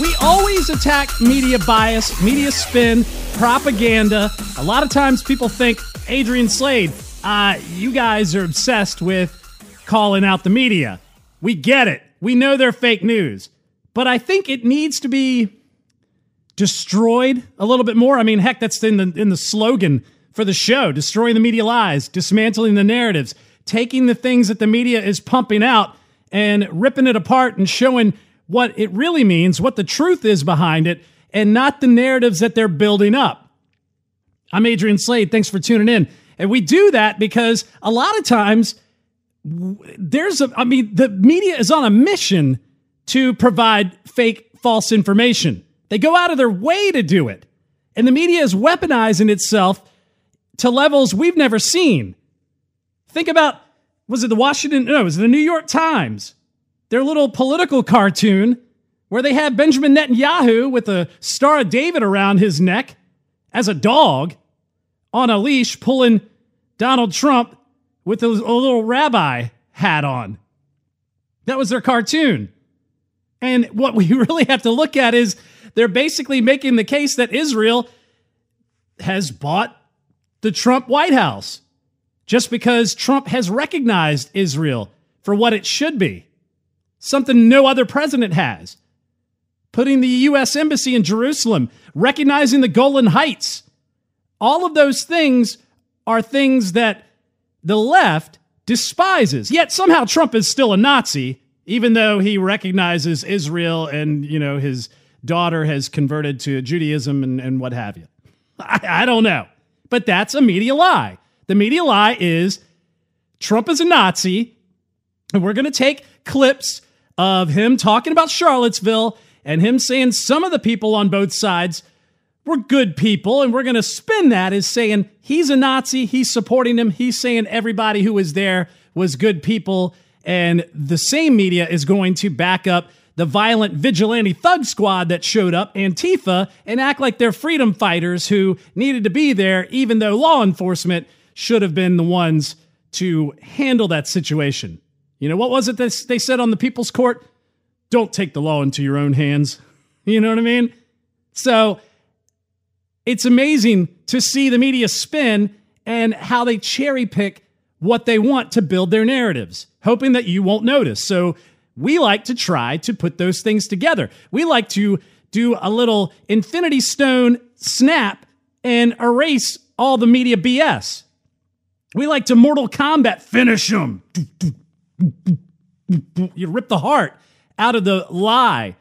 We always attack media bias, media spin, propaganda. A lot of times people think, Adrian Slade, uh, you guys are obsessed with calling out the media. We get it. We know they're fake news. But I think it needs to be destroyed a little bit more. I mean, heck, that's in the in the slogan for the show, destroying the media lies, dismantling the narratives, taking the things that the media is pumping out and ripping it apart and showing what it really means, what the truth is behind it, and not the narratives that they're building up. I'm Adrian Slade. Thanks for tuning in. And we do that because a lot of times there's a, I mean, the media is on a mission to provide fake, false information. They go out of their way to do it. And the media is weaponizing itself to levels we've never seen. Think about, was it the Washington, no, it the New York Times their little political cartoon where they have Benjamin Netanyahu with a Star of David around his neck as a dog on a leash pulling Donald Trump with a, a little rabbi hat on. That was their cartoon. And what we really have to look at is they're basically making the case that Israel has bought the Trump White House just because Trump has recognized Israel for what it should be something no other president has. Putting the U.S. Embassy in Jerusalem, recognizing the Golan Heights. All of those things are things that the left despises. Yet somehow Trump is still a Nazi, even though he recognizes Israel and, you know, his daughter has converted to Judaism and, and what have you. I, I don't know. But that's a media lie. The media lie is Trump is a Nazi, and we're going to take clips of him talking about Charlottesville and him saying some of the people on both sides were good people. And we're going to spin that as saying he's a Nazi, he's supporting him, he's saying everybody who was there was good people. And the same media is going to back up the violent vigilante thug squad that showed up, Antifa, and act like they're freedom fighters who needed to be there, even though law enforcement should have been the ones to handle that situation. You know, what was it that they said on the People's Court? Don't take the law into your own hands. You know what I mean? So it's amazing to see the media spin and how they cherry pick what they want to build their narratives, hoping that you won't notice. So we like to try to put those things together. We like to do a little infinity stone snap and erase all the media BS. We like to Mortal Kombat finish them you rip the heart out of the lie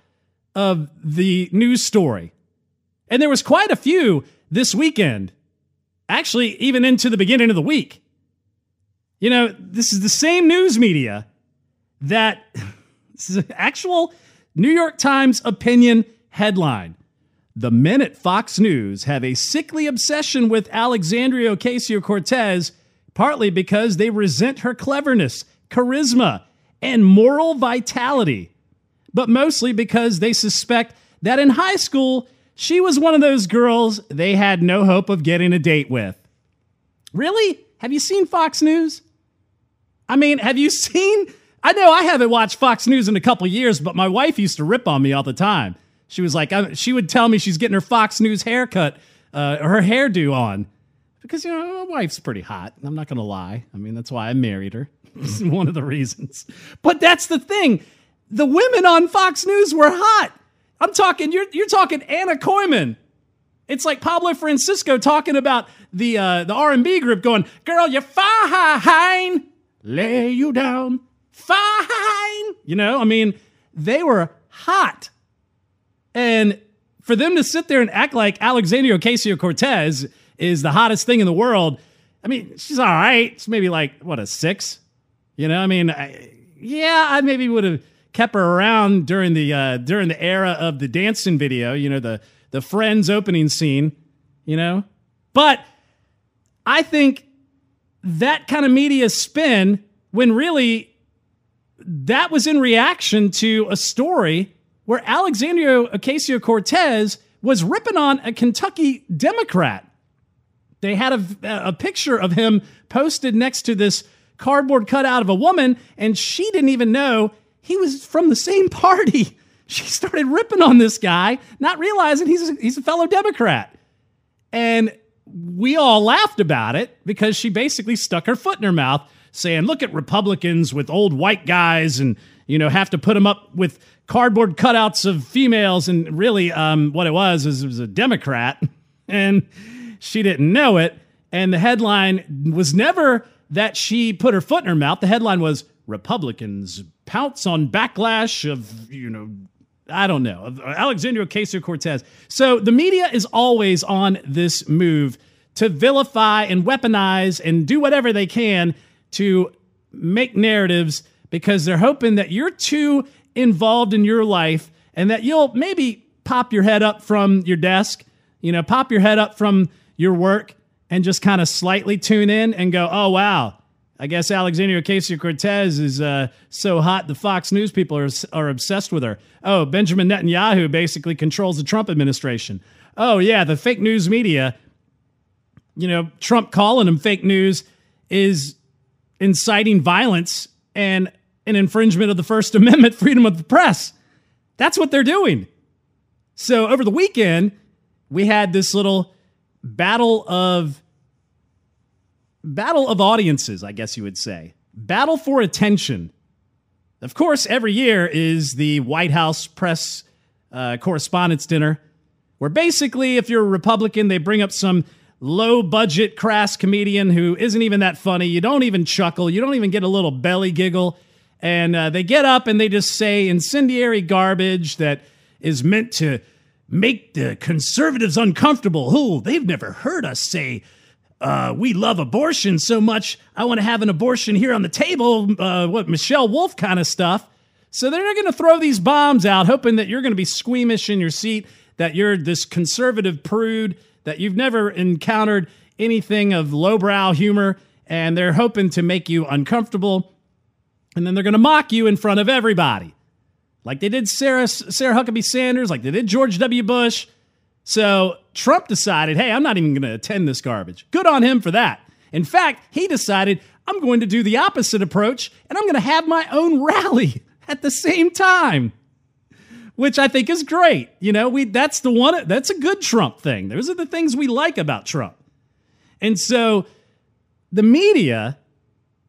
of the news story. And there was quite a few this weekend, actually, even into the beginning of the week. You know, this is the same news media that this is an actual New York Times opinion headline. The men at Fox News have a sickly obsession with Alexandria Ocasio Cortez, partly because they resent her cleverness charisma, and moral vitality, but mostly because they suspect that in high school, she was one of those girls they had no hope of getting a date with. Really? Have you seen Fox News? I mean, have you seen? I know I haven't watched Fox News in a couple years, but my wife used to rip on me all the time. She was like, she would tell me she's getting her Fox News haircut, uh, her hairdo on, because you know my wife's pretty hot. I'm not gonna lie. I mean, that's why I married her. one of the reasons. But that's the thing. The women on Fox News were hot. I'm talking, you're, you're talking Anna Kooiman. It's like Pablo Francisco talking about the uh, the R&B group going, girl, you're fine. Lay you down. Fine. You know, I mean, they were hot. And for them to sit there and act like Alexandria Ocasio Cortez is the hottest thing in the world, I mean, she's all right. It's maybe like, what, a six? You know, I mean, I, yeah, I maybe would have kept her around during the uh, during the era of the dancing video. You know the the Friends opening scene. You know, but I think that kind of media spin when really that was in reaction to a story where Alexandria Ocasio Cortez was ripping on a Kentucky Democrat. They had a, a picture of him posted next to this cardboard cutout of a woman, and she didn't even know he was from the same party. She started ripping on this guy, not realizing he's a, he's a fellow Democrat. And we all laughed about it because she basically stuck her foot in her mouth saying, look at Republicans with old white guys and, you know, have to put them up with cardboard cutouts of females. And really, um, what it was is it was a Democrat and she didn't know it. And the headline was never that she put her foot in her mouth. The headline was Republicans pounce on backlash of, you know, I don't know, Alexandria Ocasio Cortez. So the media is always on this move to vilify and weaponize and do whatever they can to make narratives because they're hoping that you're too involved in your life and that you'll maybe pop your head up from your desk, you know, pop your head up from your work and just kind of slightly tune in and go, oh, wow, I guess Alexandria Ocasio Cortez is uh, so hot the Fox News people are, are obsessed with her. Oh, Benjamin Netanyahu basically controls the Trump administration. Oh, yeah, the fake news media, you know, Trump calling them fake news is inciting violence and an infringement of the First Amendment, freedom of the press. That's what they're doing. So over the weekend, we had this little battle of battle of audiences, I guess you would say. Battle for attention. Of course, every year is the White House press uh, correspondence dinner, where basically, if you're a Republican, they bring up some low budget, crass comedian who isn't even that funny. You don't even chuckle, you don't even get a little belly giggle. And uh, they get up and they just say incendiary garbage that is meant to make the conservatives uncomfortable. Oh, they've never heard us say uh, we love abortion so much. I want to have an abortion here on the table. Uh, what Michelle Wolf kind of stuff. So they're going to throw these bombs out, hoping that you're going to be squeamish in your seat, that you're this conservative prude, that you've never encountered anything of lowbrow humor, and they're hoping to make you uncomfortable. And then they're going to mock you in front of everybody, like they did Sarah Sarah Huckabee Sanders, like they did George W. Bush. So Trump decided, hey, I'm not even going to attend this garbage. Good on him for that. In fact, he decided, I'm going to do the opposite approach and I'm going to have my own rally at the same time. Which I think is great. You know, we that's the one that's a good Trump thing. Those are the things we like about Trump. And so the media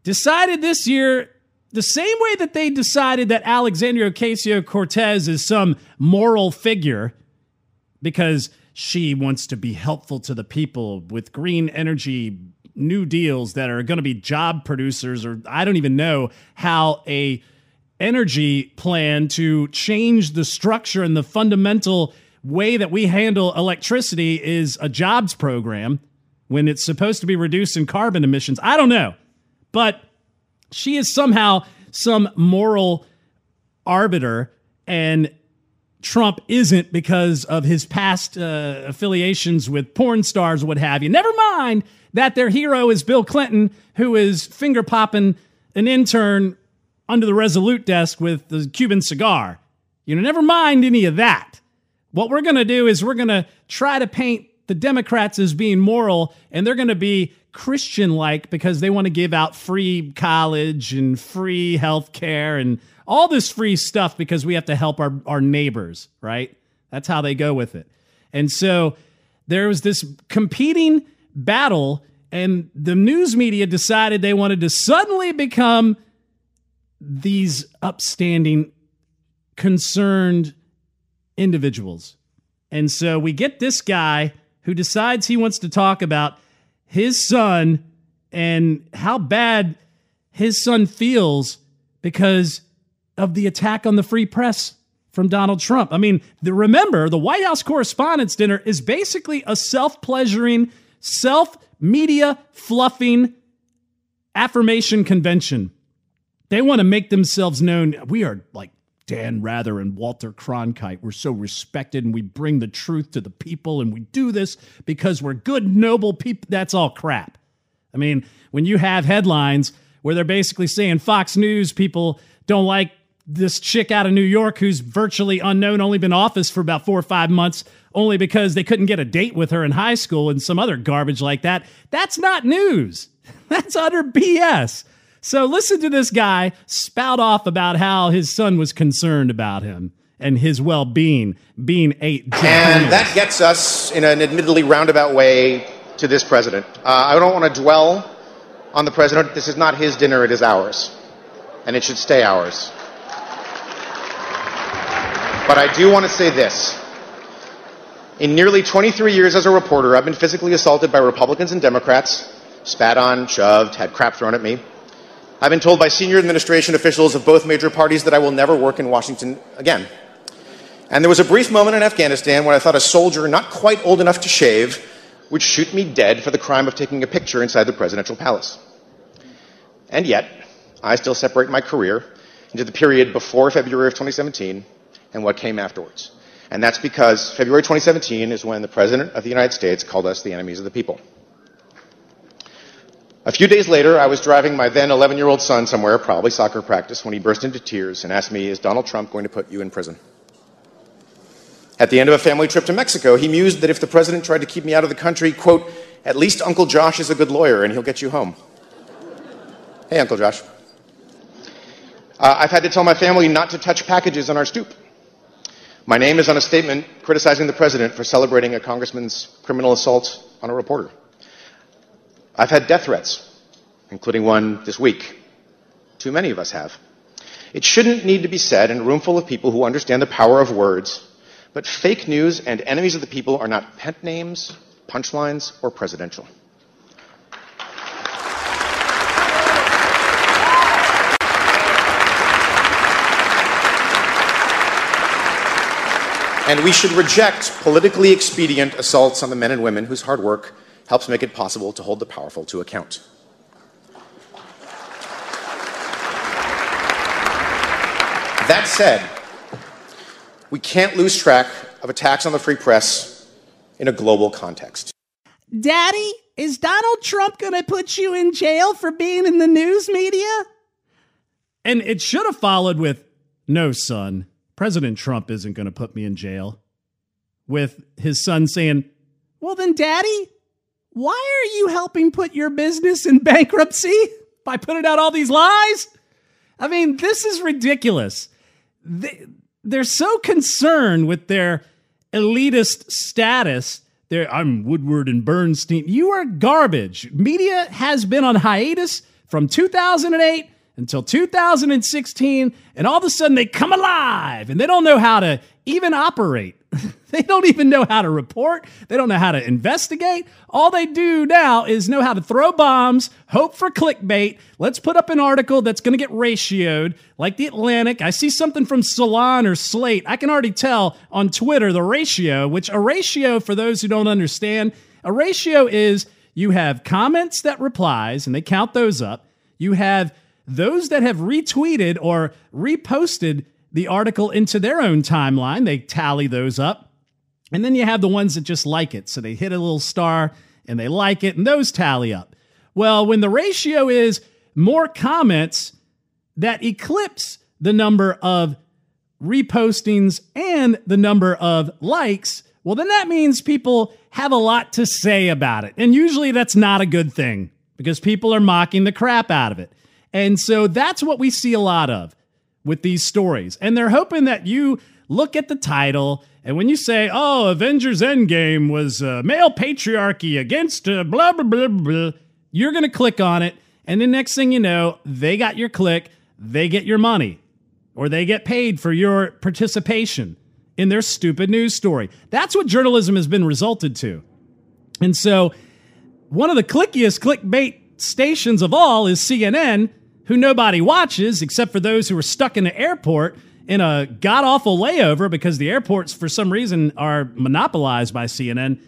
decided this year the same way that they decided that Alexandria Ocasio Cortez is some moral figure because she wants to be helpful to the people with green energy new deals that are going to be job producers or I don't even know how a energy plan to change the structure and the fundamental way that we handle electricity is a jobs program when it's supposed to be reducing carbon emissions. I don't know. But she is somehow some moral arbiter and Trump isn't because of his past uh, affiliations with porn stars, what have you. Never mind that their hero is Bill Clinton, who is finger popping an intern under the Resolute desk with the Cuban cigar. You know, never mind any of that. What we're going to do is we're going to try to paint the Democrats as being moral, and they're going to be Christian like because they want to give out free college and free health care and all this free stuff because we have to help our, our neighbors, right? That's how they go with it. And so there was this competing battle, and the news media decided they wanted to suddenly become these upstanding, concerned individuals. And so we get this guy who decides he wants to talk about his son and how bad his son feels because of the attack on the free press from Donald Trump. I mean, the, remember, the White House Correspondents' Dinner is basically a self pleasuring, self media fluffing affirmation convention. They want to make themselves known. We are like Dan Rather and Walter Cronkite. We're so respected and we bring the truth to the people and we do this because we're good, noble people. That's all crap. I mean, when you have headlines where they're basically saying Fox News people don't like this chick out of New York who's virtually unknown, only been office for about four or five months, only because they couldn't get a date with her in high school and some other garbage like that. That's not news. That's utter BS. So listen to this guy spout off about how his son was concerned about him and his well being, being a And that gets us, in an admittedly roundabout way, to this president. Uh, I don't want to dwell on the president. This is not his dinner, it is ours. And it should stay ours. But I do want to say this. In nearly 23 years as a reporter, I've been physically assaulted by Republicans and Democrats, spat on, shoved, had crap thrown at me. I've been told by senior administration officials of both major parties that I will never work in Washington again. And there was a brief moment in Afghanistan when I thought a soldier not quite old enough to shave would shoot me dead for the crime of taking a picture inside the presidential palace. And yet, I still separate my career into the period before February of 2017 and what came afterwards. And that's because February 2017 is when the President of the United States called us the enemies of the people. A few days later, I was driving my then 11 year old son somewhere, probably soccer practice, when he burst into tears and asked me, Is Donald Trump going to put you in prison? At the end of a family trip to Mexico, he mused that if the president tried to keep me out of the country, quote, at least Uncle Josh is a good lawyer and he'll get you home. Hey, Uncle Josh. Uh, I've had to tell my family not to touch packages on our stoop. My name is on a statement criticizing the president for celebrating a congressman's criminal assault on a reporter. I've had death threats, including one this week. Too many of us have. It shouldn't need to be said in a room full of people who understand the power of words, but fake news and enemies of the people are not pet names, punchlines, or presidential. And we should reject politically expedient assaults on the men and women whose hard work helps make it possible to hold the powerful to account. That said, we can't lose track of attacks on the free press in a global context. Daddy, is Donald Trump going to put you in jail for being in the news media? And it should have followed with, No, son, President Trump isn't going to put me in jail. With his son saying, Well, then, Daddy, why are you helping put your business in bankruptcy by putting out all these lies? I mean, this is ridiculous. They, they're so concerned with their elitist status. They're, I'm Woodward and Bernstein. You are garbage. Media has been on hiatus from 2008 until 2016, and all of a sudden they come alive and they don't know how to even operate. they don't even know how to report. They don't know how to investigate. All they do now is know how to throw bombs, hope for clickbait. Let's put up an article that's going to get ratioed, like the Atlantic. I see something from Salon or Slate. I can already tell on Twitter the ratio, which a ratio, for those who don't understand, a ratio is you have comments that replies, and they count those up. You have those that have retweeted or reposted the article into their own timeline, they tally those up. And then you have the ones that just like it. So they hit a little star and they like it, and those tally up. Well, when the ratio is more comments that eclipse the number of repostings and the number of likes, well, then that means people have a lot to say about it. And usually that's not a good thing because people are mocking the crap out of it. And so that's what we see a lot of with these stories. And they're hoping that you look at the title and when you say, oh, Avengers Endgame was uh, male patriarchy against uh, blah, blah, blah, blah, you're going to click on it. And the next thing you know, they got your click, they get your money, or they get paid for your participation in their stupid news story. That's what journalism has been resulted to. And so, one of the clickiest clickbait stations of all is CNN, who nobody watches except for those who are stuck in the airport in a god awful layover because the airports, for some reason, are monopolized by CNN.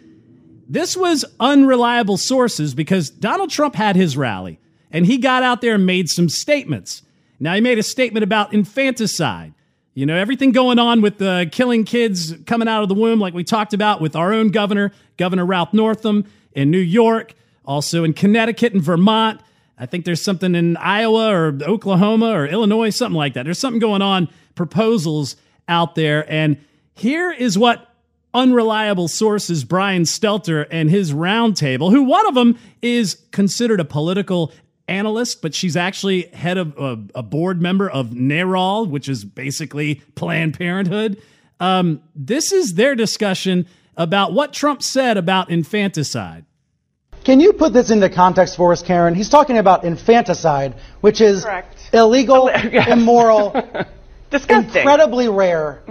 This was unreliable sources because Donald Trump had his rally and he got out there and made some statements. Now, he made a statement about infanticide. You know, everything going on with the killing kids coming out of the womb, like we talked about with our own governor, Governor Ralph Northam in New York, also in Connecticut and Vermont. I think there's something in Iowa or Oklahoma or Illinois, something like that. There's something going on, proposals out there. And here is what unreliable sources Brian Stelter and his roundtable, who one of them is considered a political analyst, but she's actually head of a, a board member of NARAL, which is basically Planned Parenthood. Um, this is their discussion about what Trump said about infanticide. Can you put this into context for us, Karen? He's talking about infanticide, which is Correct. illegal, Yes. immoral, Disgusting. incredibly rare,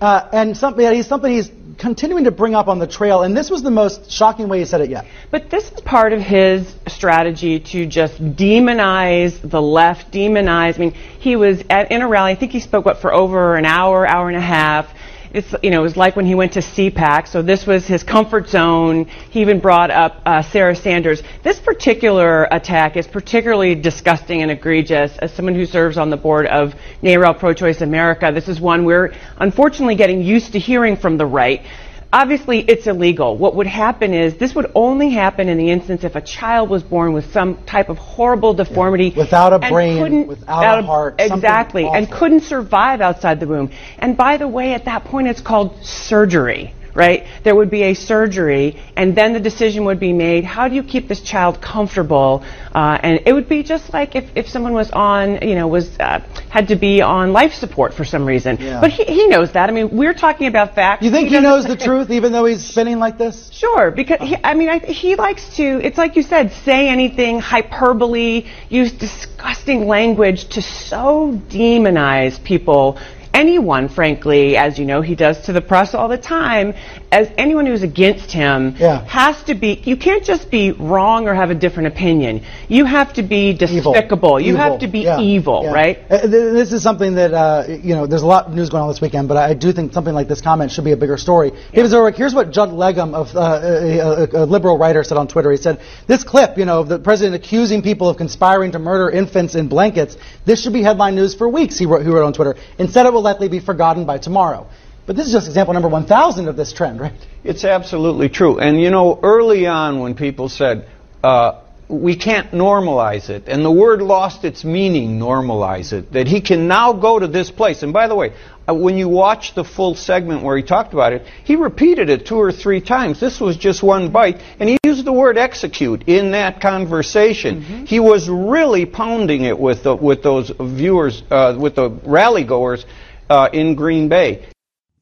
uh, and something that he's something he's continuing to bring up on the trail. And this was the most shocking way he said it yet. But this is part of his strategy to just demonize the left, demonize. I mean, he was at, in a rally. I think he spoke what for over an hour, hour and a half. It's you know it was like when he went to CPAC. So this was his comfort zone. He even brought up uh, Sarah Sanders. This particular attack is particularly disgusting and egregious. As someone who serves on the board of NARAL Pro-Choice America, this is one we're unfortunately getting used to hearing from the right. Obviously, it's illegal. What would happen is this would only happen in the instance if a child was born with some type of horrible deformity, Without a brain, without a heart, exactly, and couldn't survive outside the womb. And by the way, at that point, it's called surgery. Right? There would be a surgery, and then the decision would be made. How do you keep this child comfortable? Uh, and it would be just like if, if someone was on, you know, was uh, had to be on life support for some reason. Yeah. But he, he knows that. I mean, we're talking about facts. You think he doesn't- knows the truth, even though he's spinning like this? Sure, because he, I mean, I, he likes to. It's like you said, say anything, hyperbole, use disgusting language to so demonize people. Anyone, frankly, as you know, he does to the press all the time. As anyone who's against him Yeah. has to be. You can't just be wrong or have a different opinion. You have to be Evil. despicable. You Evil. have to be Yeah. evil, Yeah. right? Uh, This is something that, uh, you know, there's a lot of news going on this weekend, but I do think something like this comment should be a bigger story. David Zurawik, here's what Judd Legum, of, uh, a, a, a liberal writer, said on Twitter. He said, this clip, you know, of the president accusing people of conspiring to murder infants in blankets, this should be headline news for weeks, he wrote, he wrote on Twitter. Instead, it will likely be forgotten by tomorrow. But this is just example number 1,000 of this trend, right? It's absolutely true. And you know, early on when people said, uh, we can't normalize it, and the word lost its meaning, normalize it, that he can now go to this place. And by the way, uh, when you watch the full segment where he talked about it, he repeated it two or three times. This was just one bite, and he used the word execute in that conversation. He was really pounding it with, the, with those viewers, uh, with the rally goers uh, in Green Bay.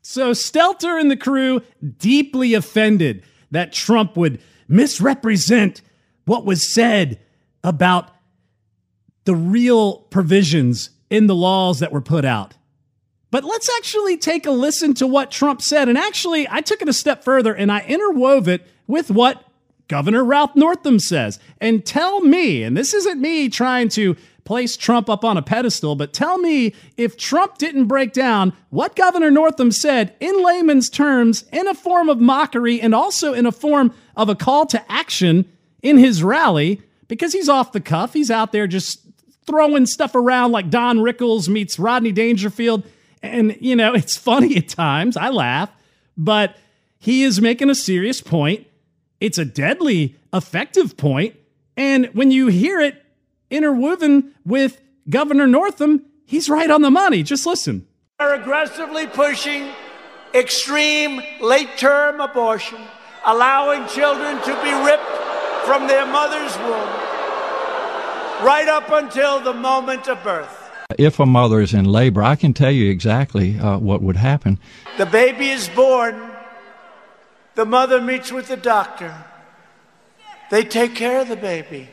So Stelter and the crew deeply offended that Trump would misrepresent what was said about the real provisions in the laws that were put out. But let's actually take a listen to what Trump said. And actually, I took it a step further and I interwove it with what Governor Ralph Northam says. And tell me, and this isn't me trying to place Trump up on a pedestal, but tell me if Trump didn't break down what Governor Northam said in layman's terms, in a form of mockery, and also in a form of a call to action in his rally, because he's off the cuff. He's out there just throwing stuff around like Don Rickles meets Rodney Dangerfield. And, you know, it's funny at times. I laugh, but he is making a serious point. It's a deadly effective point. And when you hear it interwoven with Governor Northam, he's right on the money. Just listen. are aggressively pushing extreme late term abortion, allowing children to be ripped from their mother's womb right up until the moment of birth. If a mother is in labor, I can tell you exactly uh, what would happen. The baby is born, the mother meets with the doctor. They take care of the baby.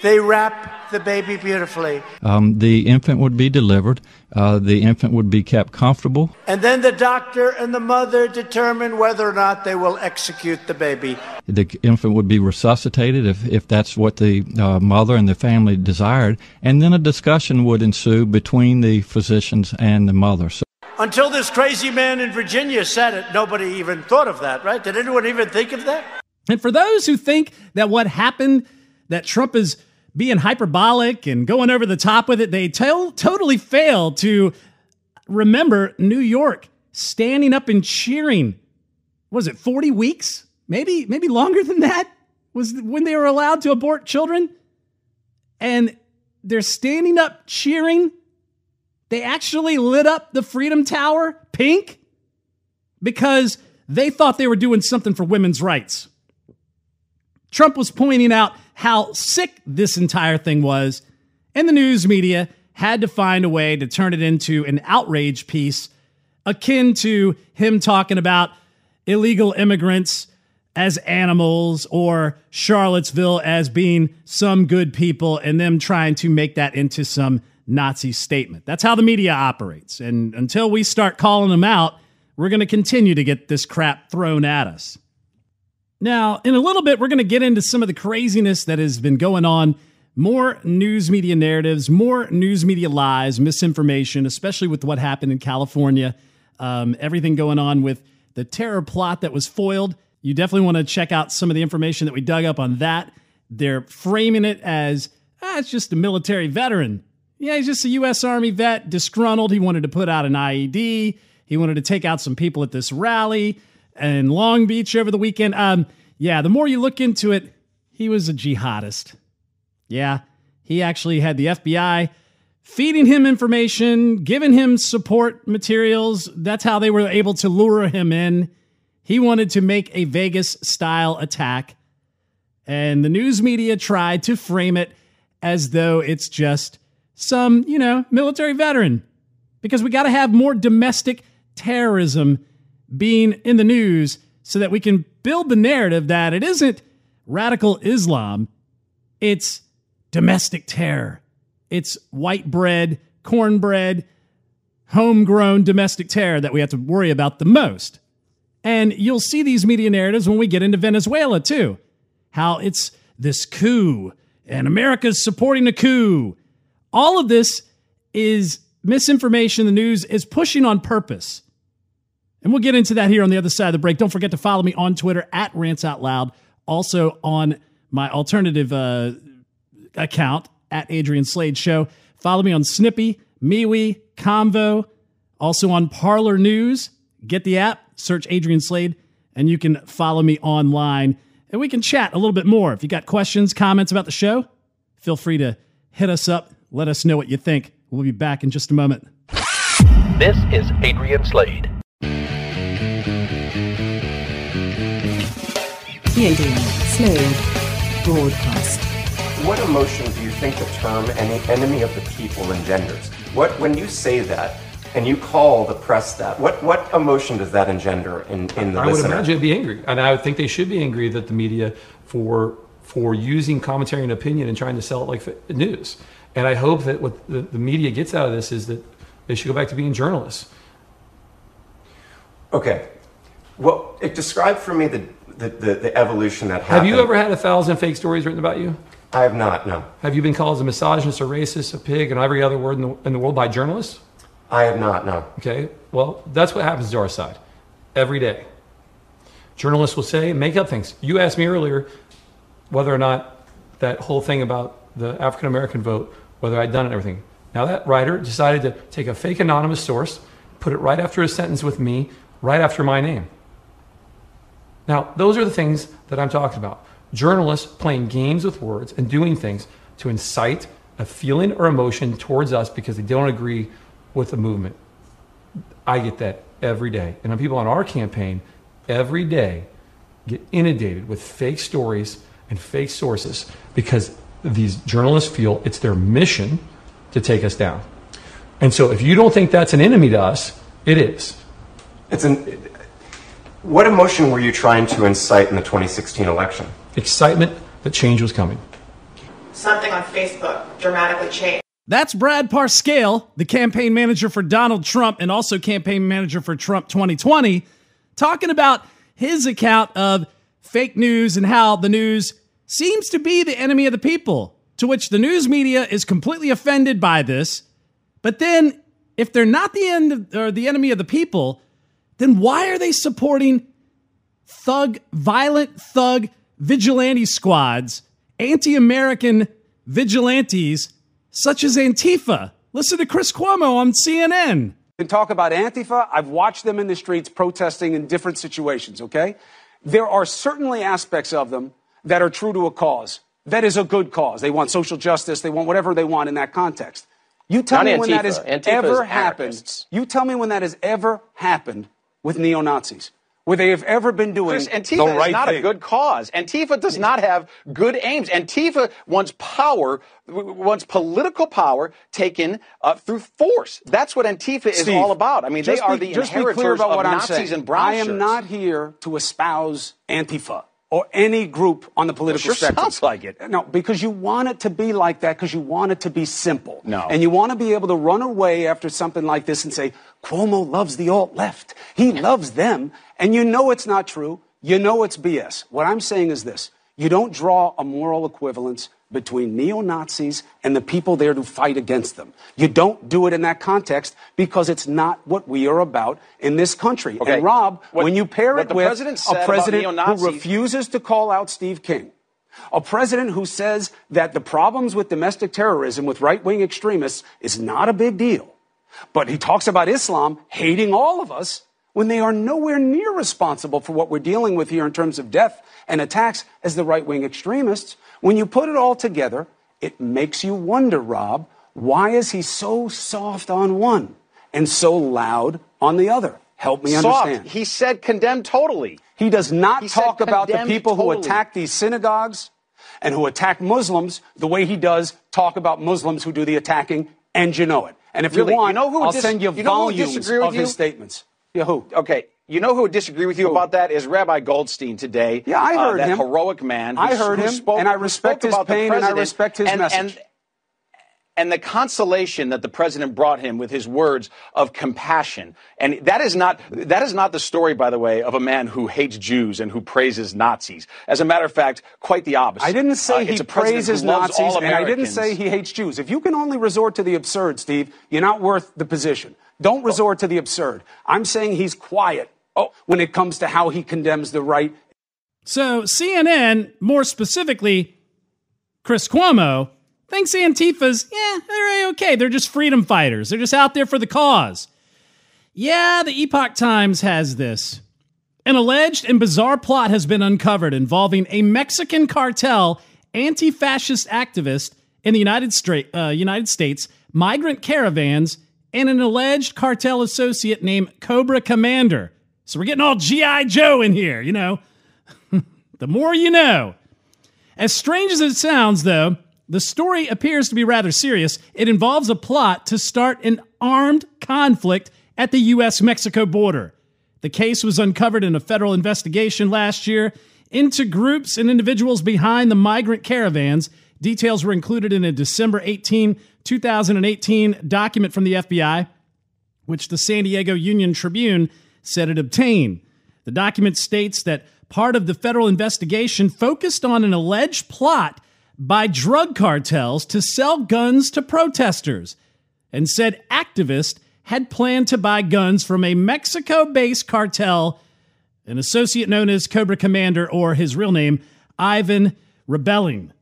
They wrap the baby beautifully. Um, the infant would be delivered. Uh, the infant would be kept comfortable. And then the doctor and the mother determine whether or not they will execute the baby. The infant would be resuscitated if, if that's what the uh, mother and the family desired. And then a discussion would ensue between the physicians and the mother. So Until this crazy man in Virginia said it, nobody even thought of that, right? Did anyone even think of that? And for those who think that what happened, that Trump is being hyperbolic and going over the top with it, they tel- totally fail to remember New York standing up and cheering. Was it 40 weeks? Maybe maybe longer than that was when they were allowed to abort children. And they're standing up cheering. They actually lit up the Freedom Tower pink because they thought they were doing something for women's rights. Trump was pointing out how sick this entire thing was, and the news media had to find a way to turn it into an outrage piece akin to him talking about illegal immigrants as animals or Charlottesville as being some good people and them trying to make that into some Nazi statement. That's how the media operates. And until we start calling them out, we're going to continue to get this crap thrown at us. Now, in a little bit, we're going to get into some of the craziness that has been going on. More news media narratives, more news media lies, misinformation, especially with what happened in California. Um, everything going on with the terror plot that was foiled. You definitely want to check out some of the information that we dug up on that. They're framing it as ah, it's just a military veteran. Yeah, he's just a U.S. Army vet, disgruntled. He wanted to put out an IED. He wanted to take out some people at this rally in Long Beach over the weekend. Um, yeah, the more you look into it, he was a jihadist. Yeah, he actually had the FBI feeding him information, giving him support materials. That's how they were able to lure him in. He wanted to make a Vegas style attack, and the news media tried to frame it as though it's just some, you know, military veteran. Because we got to have more domestic terrorism being in the news so that we can build the narrative that it isn't radical Islam, it's domestic terror. It's white bread, cornbread, homegrown domestic terror that we have to worry about the most. And you'll see these media narratives when we get into Venezuela too. How it's this coup and America's supporting a coup. All of this is misinformation the news is pushing on purpose. And we'll get into that here on the other side of the break. Don't forget to follow me on Twitter at Rants Out Loud. Also on my alternative uh, account at Adrian Slade Show. Follow me on Snippy, MeWe, Convo, also on Parler News. Get the app, search Adrian Slade, and you can follow me online. And we can chat a little bit more. If you got questions, comments about the show, feel free to hit us up. Let us know what you think. We'll be back in just a moment. This is Adrian Slade. The Adrian Slade Broadcast. What emotion do you think the term "any enemy of the people" engenders? What, when you say that and you call the press that, what, what emotion does that engender in, in the I listener? would imagine it'd be angry, and I would think they should be angry that the media for for using commentary and opinion and trying to sell it like news. And I hope that what the, the media gets out of this is that they should go back to being journalists. Okay. Well, it described for me the, the, the, the evolution that Have you ever had a thousand fake stories written about you? I have not, no. Have you been called a misogynist, a racist, a pig, and every other word in the, in the world by journalists? I have not, no. Okay, well, that's what happens to our side every day. Journalists will say, make up things. You asked me earlier whether or not that whole thing about the African American vote, whether I'd done it and everything. Now, that writer decided to take a fake anonymous source, put it right after a sentence with me, right after my name. Now, those are the things that I'm talking about. Journalists playing games with words and doing things to incite a feeling or emotion towards us because they don't agree with the movement. I get that every day. And people on our campaign every day get inundated with fake stories and fake sources because these journalists feel it's their mission to take us down. And so if you don't think that's an enemy to us, it is. It's an, what emotion were you trying to incite in the 2016 election? Excitement that change was coming. Something on Facebook dramatically changed. That's Brad Parscale, the campaign manager for Donald Trump and also campaign manager for Trump 2020, talking about his account of fake news and how the news seems to be the enemy of the people, to which the news media is completely offended by this. But then, if they're not the end of, or the enemy of the people, then why are they supporting thug, violent thug vigilante squads, anti-American vigilantes such as Antifa? Listen to Chris Cuomo on CNN. and talk about Antifa. I've watched them in the streets protesting in different situations, okay? There are certainly aspects of them that are true to a cause. That is a good cause. They want social justice. They want whatever they want in that context. You tell Not me when that has Antifa ever happened. You tell me when that has ever happened with neo Nazis, where they have ever been doing Chris, Antifa the right is not thing. a good cause. Antifa does not have good aims. Antifa wants power, wants political power taken uh, through force. That's what Antifa is Steve, all about. I mean, they are be- the inheritors of Nazis and brown I am shirts. not here to espouse Antifa or any group on the political sure spectrum. sounds like it. No, because you want it to be like that because you want it to be simple. No. And you want to be able to run away after something like this and say, Cuomo loves the alt left. He loves them. And you know it's not true. You know it's BS. What I'm saying is this. You don't draw a moral equivalence between neo Nazis and the people there to fight against them. You don't do it in that context because it's not what we are about in this country. Okay. And Rob, What- when you pair it with president a president who refuses to call out Steve King, a president who says that the problems with domestic terrorism with right wing extremists is not a big deal, but he talks about Islam hating all of us when they are nowhere near responsible for what we're dealing with here in terms of death and attacks as the right wing extremists. When you put it all together, it makes you wonder, Rob, why is he so soft on one and so loud on the other? Help me Soft. understand. He said condemn totally. He does not He talk about the people who attack these synagogues and who attack Muslims the way he does talk about Muslims who do the attacking, and you know it. And if Really, you want, you know who I'll dis- send you, you volumes of his statements. Yeah, who? Okay, you know who would disagree with you about that is Rabbi Goldstein today. Yeah, I uh, heard that him. heroic man. who- I heard him, spoke- and I respect his pain, and I respect his and, message. And, and the consolation that the president brought him with his words of compassion. And that is not that is not the story, by the way, of a man who hates Jews and who praises Nazis. As a matter of fact, quite the opposite. I didn't say Uh, he it's a president praises Nazis, and I didn't say he hates Jews. If you can only resort to the absurd, Steve, you're not worth the position. Don't resort to the absurd. I'm saying he's quiet oh, when it comes to how he condemns the right. So CNN, more specifically, Chris Cuomo, thinks Antifa's, yeah, they're okay. They're just freedom fighters. They're just out there for the cause. Yeah, the Epoch Times has this. An alleged and bizarre plot has been uncovered involving a Mexican cartel anti fascist activist in the United, Stra- uh, United States, migrant caravans, and an alleged cartel associate named Cobra Commander. So we're getting all G.I. Joe in here, you know. the more you know. As strange as it sounds, though, the story appears to be rather serious. It involves a plot to start an armed conflict at the U.S. Mexico border. The case was uncovered in a federal investigation last year into groups and individuals behind the migrant caravans. Details were included in a December 18, 2018 document from the FBI, which the San Diego Union Tribune said it obtained. The document states that part of the federal investigation focused on an alleged plot by drug cartels to sell guns to protesters and said activists had planned to buy guns from a Mexico based cartel, an associate known as Cobra Commander or his real name, Ivan Rebelling.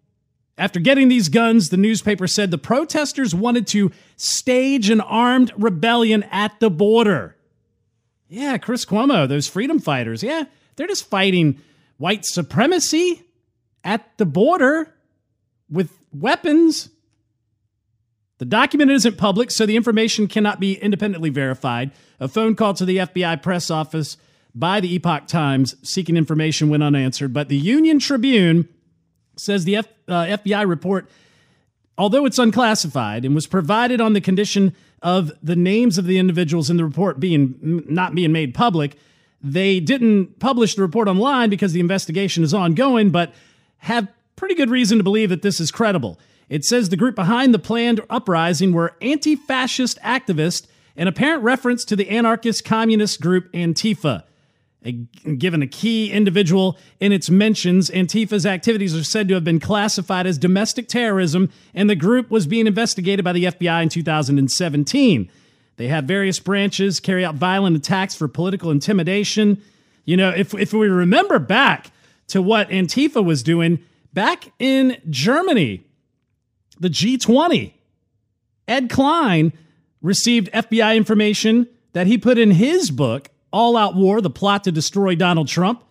After getting these guns, the newspaper said the protesters wanted to stage an armed rebellion at the border. Yeah, Chris Cuomo, those freedom fighters, yeah, they're just fighting white supremacy at the border with weapons. The document isn't public, so the information cannot be independently verified. A phone call to the FBI press office by the Epoch Times seeking information went unanswered, but the Union Tribune says the F, uh, FBI report, although it's unclassified and was provided on the condition of the names of the individuals in the report being not being made public, they didn't publish the report online because the investigation is ongoing, but have pretty good reason to believe that this is credible. It says the group behind the planned uprising were anti fascist activists, an apparent reference to the anarchist communist group Antifa. Given a key individual in its mentions, Antifa's activities are said to have been classified as domestic terrorism, and the group was being investigated by the FBI in 2017. They have various branches, carry out violent attacks for political intimidation. You know, if, if we remember back to what Antifa was doing back in Germany, the G20, Ed Klein received FBI information that he put in his book, All Out War The Plot to Destroy Donald Trump.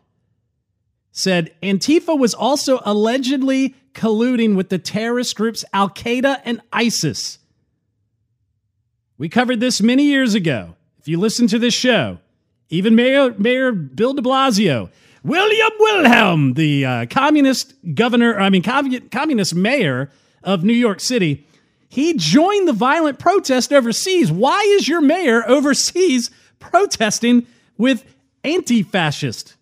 Said Antifa was also allegedly colluding with the terrorist groups Al Qaeda and ISIS. We covered this many years ago. If you listen to this show, even Mayor, Mayor Bill de Blasio, William Wilhelm, the uh, communist governor, I mean, communist mayor of New York City, he joined the violent protest overseas. Why is your mayor overseas protesting with anti fascist?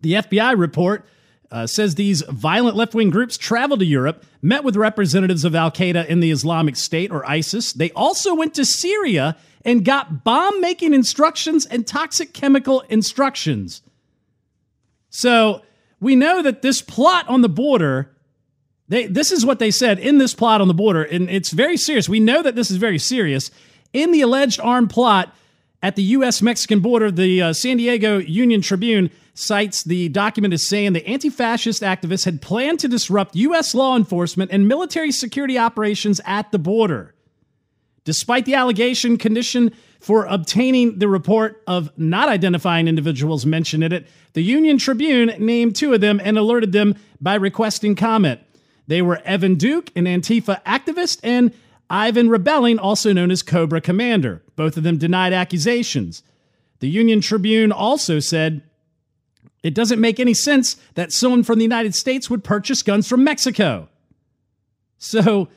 The FBI report uh, says these violent left wing groups traveled to Europe, met with representatives of Al Qaeda in the Islamic State or ISIS. They also went to Syria and got bomb making instructions and toxic chemical instructions. So we know that this plot on the border, they, this is what they said in this plot on the border, and it's very serious. We know that this is very serious. In the alleged armed plot at the U.S. Mexican border, the uh, San Diego Union Tribune cites the document as saying the anti fascist activists had planned to disrupt U.S. law enforcement and military security operations at the border. Despite the allegation, condition for obtaining the report of not identifying individuals mentioned in it, the Union Tribune named two of them and alerted them by requesting comment. They were Evan Duke, an Antifa activist, and Ivan Rebelling, also known as Cobra Commander. Both of them denied accusations. The Union Tribune also said it doesn't make any sense that someone from the United States would purchase guns from Mexico. So,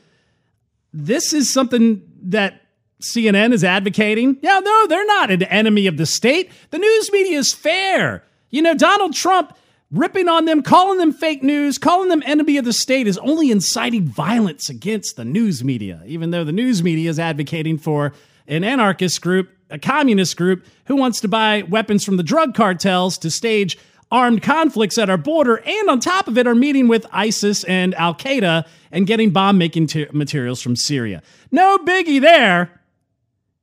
this is something that CNN is advocating. Yeah, no, they're not an enemy of the state. The news media is fair. You know, Donald Trump ripping on them, calling them fake news, calling them enemy of the state is only inciting violence against the news media, even though the news media is advocating for an anarchist group, a communist group who wants to buy weapons from the drug cartels to stage armed conflicts at our border, and on top of it, are meeting with ISIS and Al Qaeda and getting bomb making materials from Syria. No biggie there.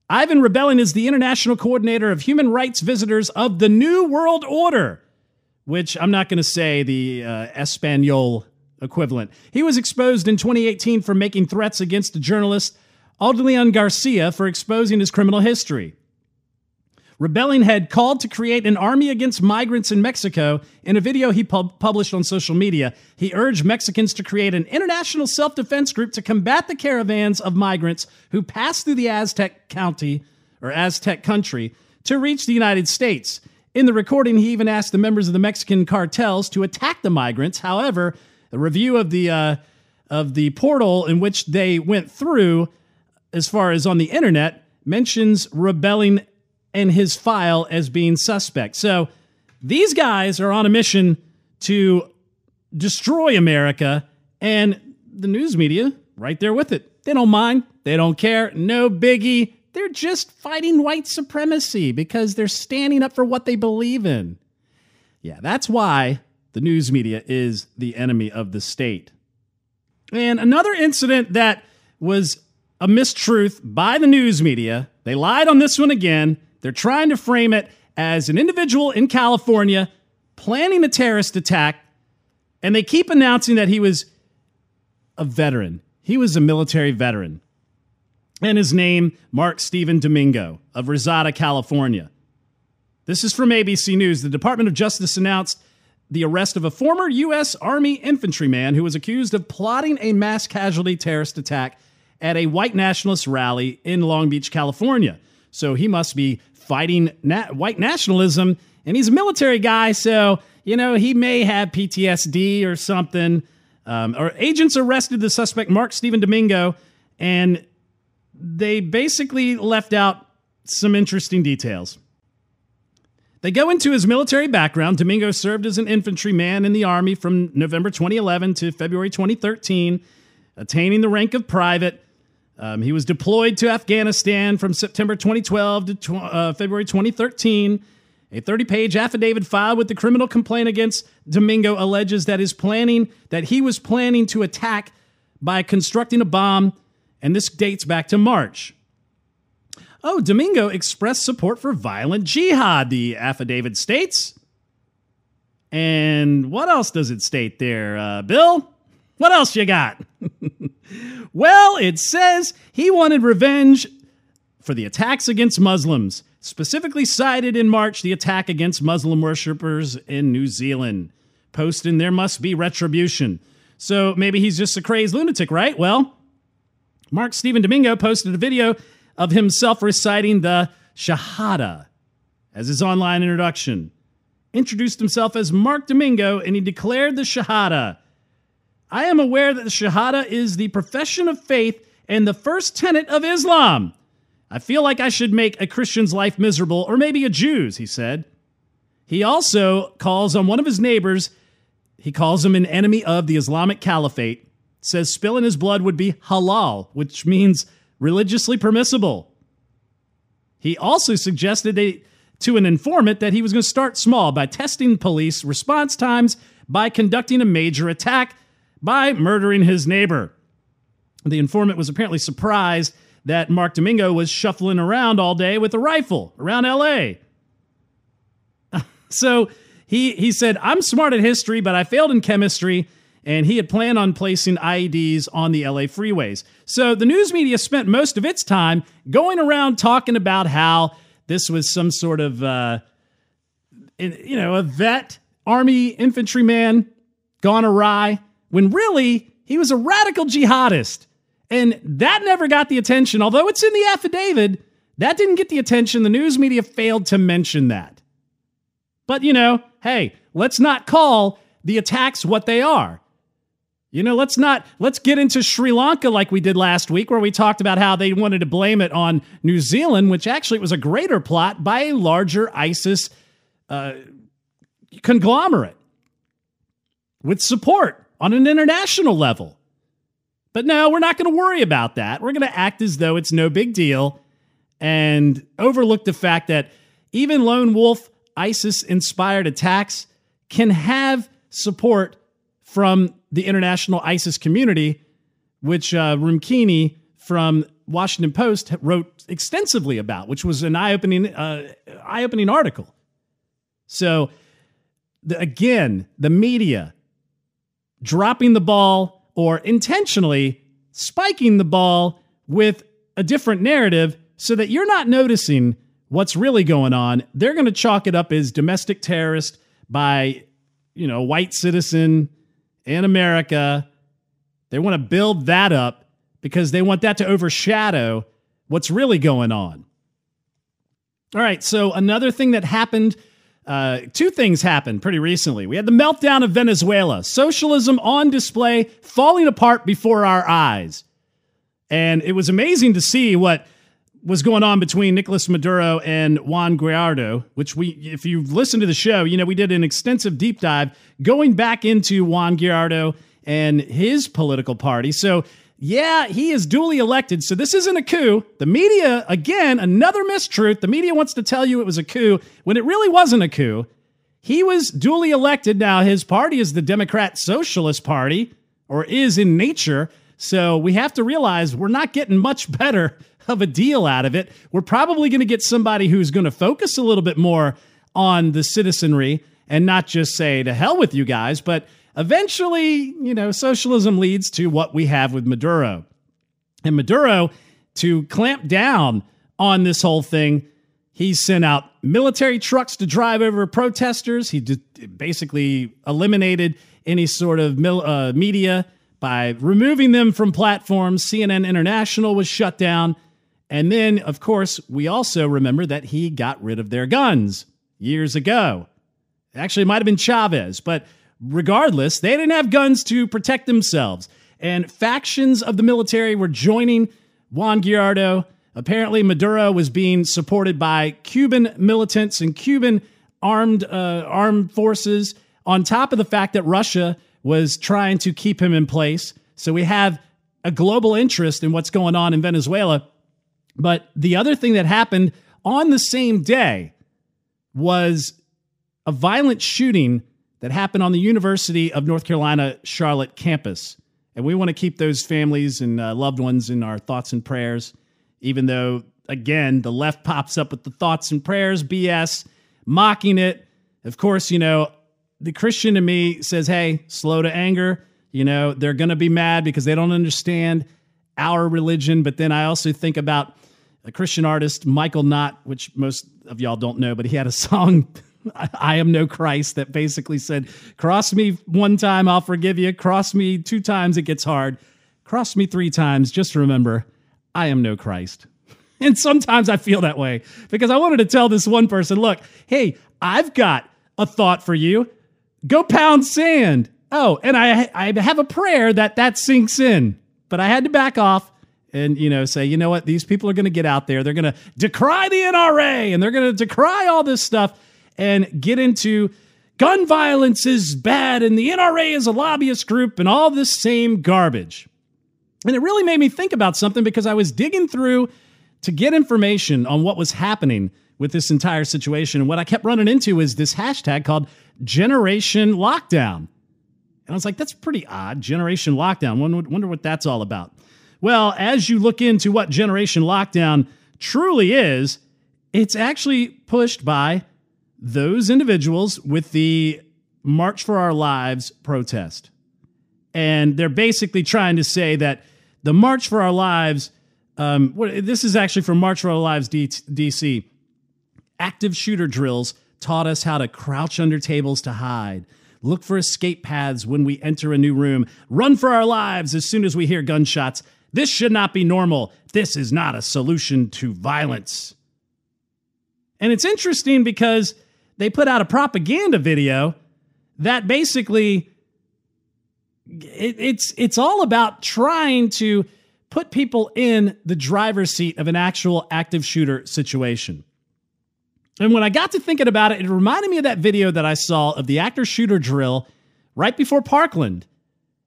Ivan Rebelling is the international coordinator of human rights visitors of the New World Order, which I'm not going to say the uh, Espanol equivalent. He was exposed in 2018 for making threats against the journalist Audilion Garcia for exposing his criminal history. Rebelling had called to create an army against migrants in Mexico. In a video he pub- published on social media, he urged Mexicans to create an international self defense group to combat the caravans of migrants who pass through the Aztec County or Aztec country to reach the United States. In the recording, he even asked the members of the Mexican cartels to attack the migrants. However, a review of the uh, of the portal in which they went through, as far as on the internet, mentions rebelling and his file as being suspect. So these guys are on a mission to destroy America, and the news media right there with it. They don't mind, they don't care, no biggie. They're just fighting white supremacy because they're standing up for what they believe in. Yeah, that's why the news media is the enemy of the state. And another incident that was a mistruth by the news media, they lied on this one again, they're trying to frame it as an individual in California planning a terrorist attack, and they keep announcing that he was a veteran. He was a military veteran. And his name, Mark Steven Domingo of Reseda, California. This is from ABC News. The Department of Justice announced the arrest of a former U.S. Army infantryman who was accused of plotting a mass casualty terrorist attack at a white nationalist rally in Long Beach, California. So he must be fighting na- white nationalism, and he's a military guy, so you know he may have PTSD or something. Um, or agents arrested the suspect Mark Steven Domingo, and they basically left out some interesting details. They go into his military background. Domingo served as an infantryman in the Army from November 2011 to February 2013, attaining the rank of private. Um, he was deployed to Afghanistan from September 2012 to tw- uh, February 2013. A 30 page affidavit filed with the criminal complaint against Domingo alleges that his planning that he was planning to attack by constructing a bomb, and this dates back to March. Oh, Domingo expressed support for violent jihad, the affidavit states. And what else does it state there, uh, Bill? What else you got? well, it says he wanted revenge for the attacks against Muslims, specifically cited in March the attack against Muslim worshippers in New Zealand, posting there must be retribution. So maybe he's just a crazed lunatic, right? Well, Mark Steven Domingo posted a video of himself reciting the Shahada as his online introduction. Introduced himself as Mark Domingo and he declared the Shahada. I am aware that the Shahada is the profession of faith and the first tenet of Islam. I feel like I should make a Christian's life miserable, or maybe a Jew's, he said. He also calls on one of his neighbors, he calls him an enemy of the Islamic Caliphate, says spilling his blood would be halal, which means religiously permissible. He also suggested a, to an informant that he was going to start small by testing police response times, by conducting a major attack, by murdering his neighbor. The informant was apparently surprised that Mark Domingo was shuffling around all day with a rifle around LA. so he, he said, I'm smart at history, but I failed in chemistry. And he had planned on placing IEDs on the LA freeways. So the news media spent most of its time going around talking about how this was some sort of, uh, you know, a vet army infantryman gone awry, when really he was a radical jihadist and that never got the attention, although it's in the affidavit. That didn't get the attention. The news media failed to mention that. But, you know, hey, let's not call the attacks what they are. You know, let's not let's get into Sri Lanka like we did last week where we talked about how they wanted to blame it on New Zealand, which actually was a greater plot by a larger ISIS uh, conglomerate with support on an international level. But no, we're not going to worry about that. We're going to act as though it's no big deal and overlook the fact that even lone wolf ISIS inspired attacks can have support from the international ISIS community, which uh, Rumkini from Washington Post wrote extensively about, which was an eye-opening, uh, eye-opening article. So, the, again, the media dropping the ball or intentionally spiking the ball with a different narrative so that you're not noticing what's really going on. They're going to chalk it up as domestic terrorist by, you know, white citizen in America. They want to build that up because they want that to overshadow what's really going on. All right, so another thing that happened uh, two things happened pretty recently. We had the meltdown of Venezuela, socialism on display, falling apart before our eyes. And it was amazing to see what was going on between Nicolas Maduro and Juan Guaido, which we, if you've listened to the show, you know, we did an extensive deep dive going back into Juan Guaido and his political party. So yeah, he is duly elected. So this isn't a coup. The media, again, another mistruth. The media wants to tell you it was a coup when it really wasn't a coup. He was duly elected. Now, his party is the Democrat Socialist Party, or is in nature. So we have to realize we're not getting much better of a deal out of it. We're probably going to get somebody who's going to focus a little bit more on the citizenry and not just say, to hell with you guys, but Eventually, you know, socialism leads to what we have with Maduro. And Maduro, to clamp down on this whole thing, he sent out military trucks to drive over protesters. He basically eliminated any sort of mil- uh, media by removing them from platforms. CNN International was shut down. And then, of course, we also remember that he got rid of their guns years ago. Actually, it might have been Chavez, but regardless, they didn't have guns to protect themselves. And factions of the military were joining Juan Guaido. Apparently, Maduro was being supported by Cuban militants and Cuban armed uh, armed forces. On top of the fact that Russia was trying to keep him in place, so we have a global interest in what's going on in Venezuela. But the other thing that happened on the same day was a violent shooting that happened on the University of North Carolina Charlotte campus. And we want to keep those families and uh, loved ones in our thoughts and prayers, even though, again, the left pops up with the thoughts and prayers BS, mocking it. Of course, you know, the Christian in me says, hey, slow to anger. You know, they're going to be mad because they don't understand our religion. But then I also think about a Christian artist, Michael Knott, which most of y'all don't know, but he had a song, I Am No Christ, that basically said, Cross me one time, I'll forgive you. Cross me two times, it gets hard. Cross me three times, just remember, I am no Christ. And sometimes I feel that way because I wanted to tell this one person, look, hey, I've got a thought for you. Go pound sand. Oh, and I I have a prayer that that sinks in. But I had to back off and you know say, you know what, these people are going to get out there. They're going to decry the NRA and they're going to decry all this stuff and get into gun violence is bad and the NRA is a lobbyist group and all this same garbage. And it really made me think about something because I was digging through to get information on what was happening with this entire situation. And what I kept running into is this hashtag called Generation Lockdown. And I was like, that's pretty odd. Generation Lockdown. Wonder, wonder what that's all about. Well, as you look into what Generation Lockdown truly is, it's actually pushed by those individuals with the March for Our Lives protest. And they're basically trying to say that the March for Our Lives um, what, this is actually from March for Our Lives D- DC. Active shooter drills taught us how to crouch under tables to hide, look for escape paths when we enter a new room, run for our lives as soon as we hear gunshots. This should not be normal. This is not a solution to violence. And it's interesting because they put out a propaganda video that basically it, it's it's all about trying to put people in the driver's seat of an actual active shooter situation. And when I got to thinking about it, it reminded me of that video that I saw of the actor shooter drill right before Parkland.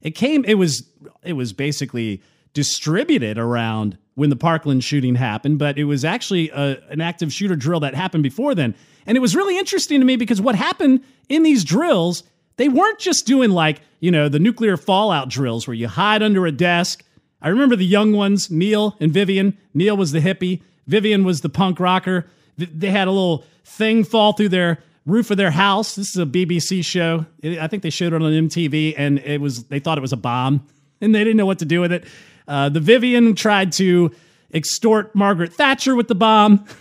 It came, it was, it was basically distributed around when the Parkland shooting happened, but it was actually a, an active shooter drill that happened before then. And it was really interesting to me because what happened in these drills, they weren't just doing like, you know, the nuclear fallout drills where you hide under a desk I remember the young ones, Neil and Vivian. Neil was the hippie, Vivian was the punk rocker. They had a little thing fall through their roof of their house. This is a BBC show. I think they showed it on MTV, and it was they thought it was a bomb, and they didn't know what to do with it. Uh, the Vivian tried to extort Margaret Thatcher with the bomb.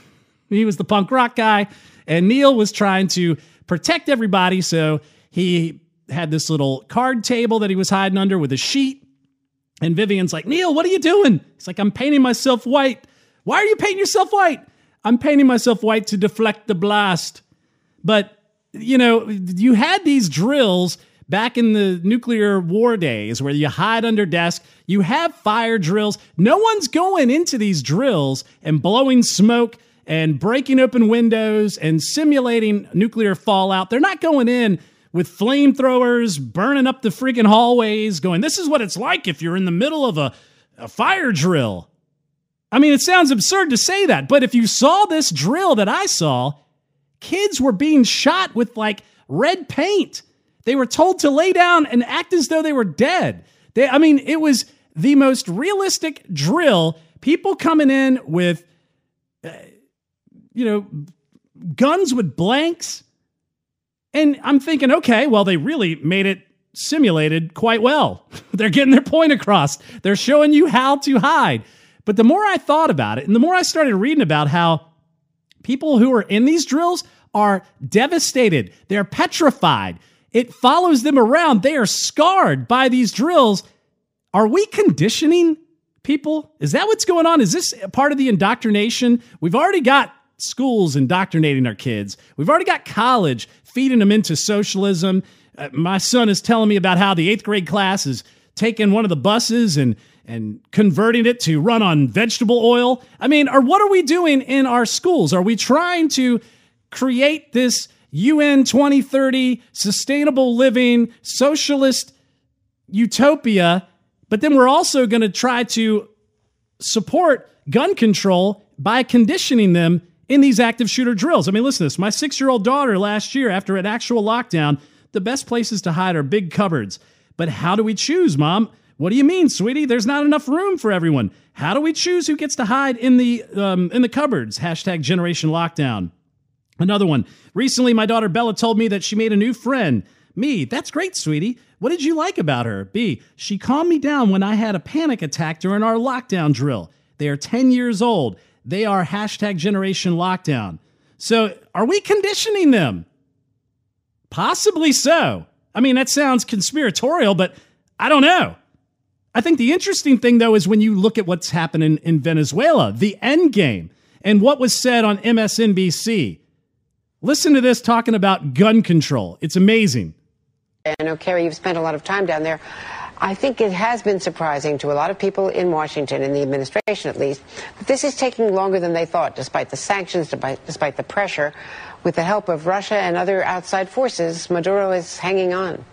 He was the punk rock guy, and Neil was trying to protect everybody. So he had this little card table that he was hiding under with a sheet and Vivian's like, Neil, what are you doing? He's like, I'm painting myself white. Why are you painting yourself white? I'm painting myself white to deflect the blast. But, you know, you had these drills back in the nuclear war days where you hide under desk. You have fire drills. No one's going into these drills and blowing smoke and breaking open windows and simulating nuclear fallout. They're not going in with flamethrowers burning up the freaking hallways, going, This is what it's like if you're in the middle of a, a fire drill. I mean, it sounds absurd to say that, but if you saw this drill that I saw, kids were being shot with like red paint. They were told to lay down and act as though they were dead. They, I mean, it was the most realistic drill. People coming in with, uh, you know, guns with blanks and I'm thinking, okay, well, they really made it simulated quite well. They're getting their point across. They're showing you how to hide. But the more I thought about it, and the more I started reading about how people who are in these drills are devastated, they're petrified. It follows them around. They are scarred by these drills. Are we conditioning people? Is that what's going on? Is this part of the indoctrination? We've already got schools indoctrinating our kids. We've already got college feeding them into socialism. Uh, my son is telling me about how the eighth grade class is taking one of the buses and and converting it to run on vegetable oil. I mean, or what are we doing in our schools? Are we trying to create this UN 2030 sustainable living socialist utopia, but then we're also going to try to support gun control by conditioning them in these active shooter drills. I mean, listen to this. My six year old daughter last year, after an actual lockdown, the best places to hide are big cupboards. But how do we choose, mom? What do you mean, sweetie? There's not enough room for everyone. How do we choose who gets to hide in the um, in the cupboards? Hashtag Generation Lockdown. Another one. Recently, my daughter Bella told me that she made a new friend. Me. That's great, sweetie. What did you like about her? B. She calmed me down when I had a panic attack during our lockdown drill. They are 10 years old. they are hashtag generation lockdown. So are we conditioning them? Possibly so. I mean, that sounds conspiratorial, but I don't know. I think the interesting thing, though, is when you look at what's happening in Venezuela, the end game, and what was said on MSNBC. Listen to this talking about gun control. It's amazing. I know, Kerry, you've spent a lot of time down there. I think it has been surprising to a lot of people in Washington, in the administration at least, that this is taking longer than they thought, despite the sanctions, despite, the pressure. With the help of Russia and other outside forces, Maduro is hanging on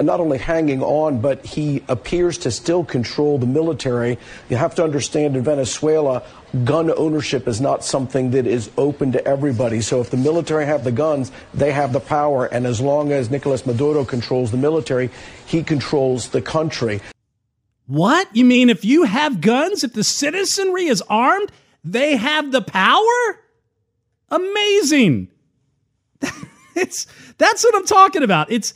not only hanging on, but he appears to still control the military. You have to understand in Venezuela, gun ownership is not something that is open to everybody. So if the military have the guns, they have the power. And as long as Nicolas Maduro controls the military, he controls the country. What? You mean if you have guns, if the citizenry is armed, they have the power? Amazing. it's that's what I'm talking about. It's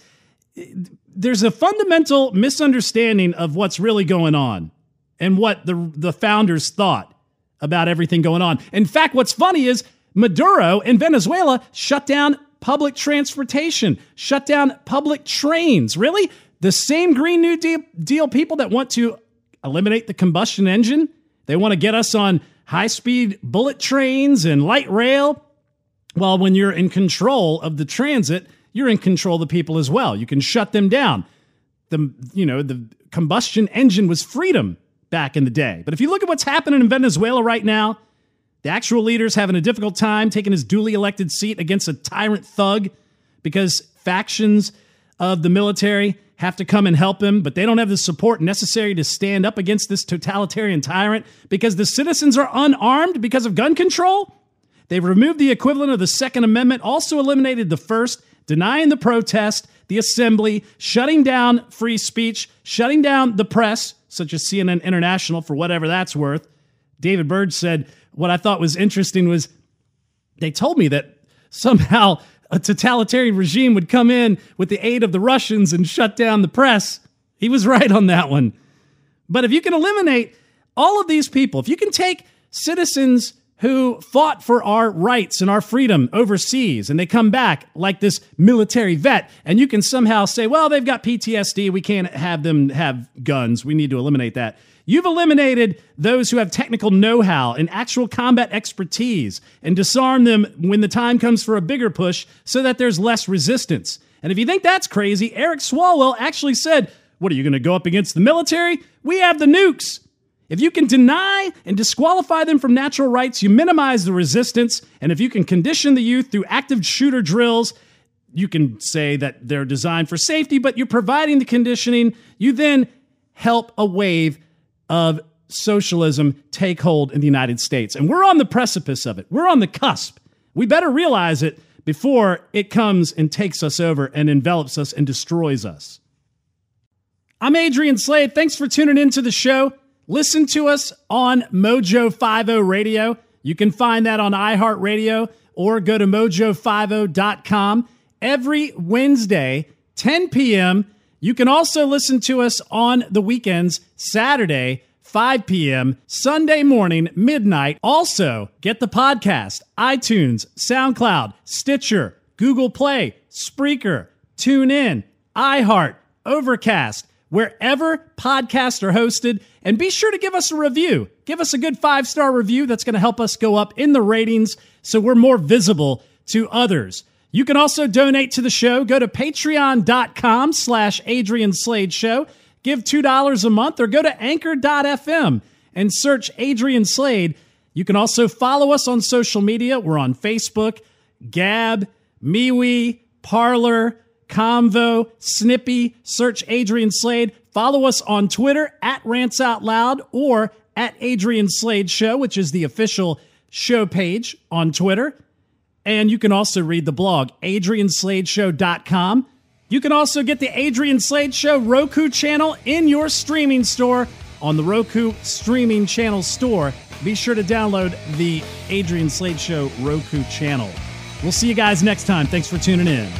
there's a fundamental misunderstanding of what's really going on and what the the founders thought about everything going on. In fact, what's funny is Maduro in Venezuela shut down public transportation, shut down public trains. Really? The same Green New Deal, deal people that want to eliminate the combustion engine, they want to get us on high speed bullet trains and light rail. Well, when you're in control of the transit, you're in control of the people as well. You can shut them down. The you know, the combustion engine was freedom back in the day. But if you look at what's happening in Venezuela right now, the actual leader's having a difficult time taking his duly elected seat against a tyrant thug because factions of the military have to come and help him, but they don't have the support necessary to stand up against this totalitarian tyrant because the citizens are unarmed because of gun control. They've removed the equivalent of the Second Amendment, also eliminated the First, denying the protest, the assembly, shutting down free speech, shutting down the press, such as CNN International, for whatever that's worth. David Byrd said, What I thought was interesting was they told me that somehow a totalitarian regime would come in with the aid of the Russians and shut down the press. He was right on that one. But if you can eliminate all of these people, if you can take citizens who fought for our rights and our freedom overseas. And they come back like this military vet. And you can somehow say well they've got PTSD we can't have them have guns. We need to eliminate that. You've eliminated those who have technical know-how and actual combat expertise and disarm them when the time comes for a bigger push so that there's less resistance. And if you think that's crazy Eric Swalwell actually said what are you going to go up against the military? We have the nukes if you can deny and disqualify them from natural rights, you minimize the resistance. And if you can condition the youth through active shooter drills, you can say that they're designed for safety, but you're providing the conditioning. You then help a wave of socialism take hold in the United States. And we're on the precipice of it, we're on the cusp. We better realize it before it comes and takes us over and envelops us and destroys us. I'm Adrian Slade. Thanks for tuning into the show. Listen to us on Mojo 50 Radio. You can find that on iHeartRadio or go to mojo50.com every Wednesday, 10 p.m. You can also listen to us on the weekends, Saturday, 5 p.m., Sunday morning, midnight. Also, get the podcast, iTunes, SoundCloud, Stitcher, Google Play, Spreaker, TuneIn, iHeart, Overcast, wherever podcasts are hosted. And be sure to give us a review. Give us a good five star review. That's going to help us go up in the ratings so we're more visible to others. You can also donate to the show. Go to patreon.com slash Adrian Slade Show. Give $2 a month or go to anchor.fm and search Adrian Slade. You can also follow us on social media. We're on Facebook, Gab, MeWe, Parler, Convo, Snippy, search Adrian Slade. Follow us on Twitter at Rants Out Loud or at Adrian Slade Show, which is the official show page on Twitter. And you can also read the blog, adriansladeshow.com. You can also get the Adrian Slade Show Roku channel in your streaming store on the Roku streaming channel store. Be sure to download the Adrian Slade Show Roku channel. We'll see you guys next time. Thanks for tuning in.